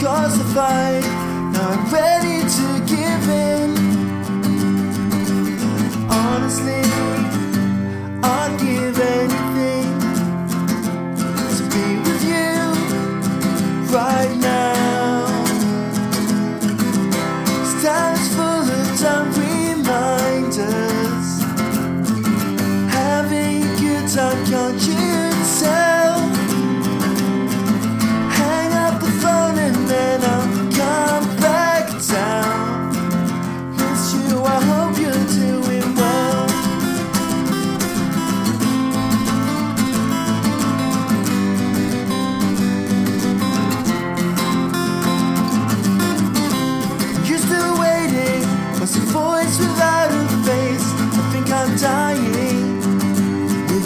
Cause the fight. Now I'm ready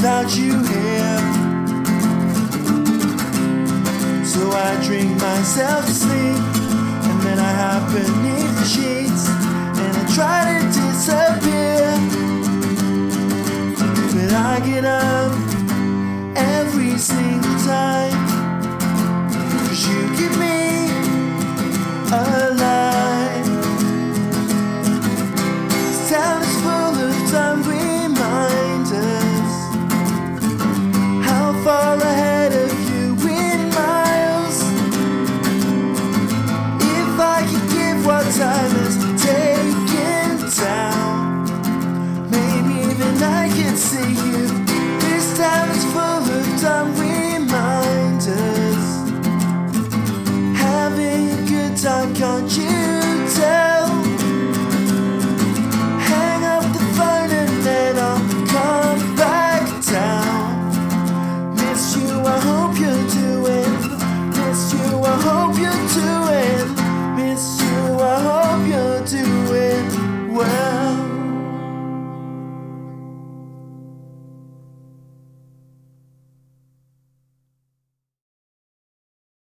without you here. So I drink myself to sleep, and then I hide beneath the sheets, and I try to disappear. But I get up every single time, cause you give me alive. This time is taken down, maybe then I can see you. This town is full of time reminders having a good time, can't you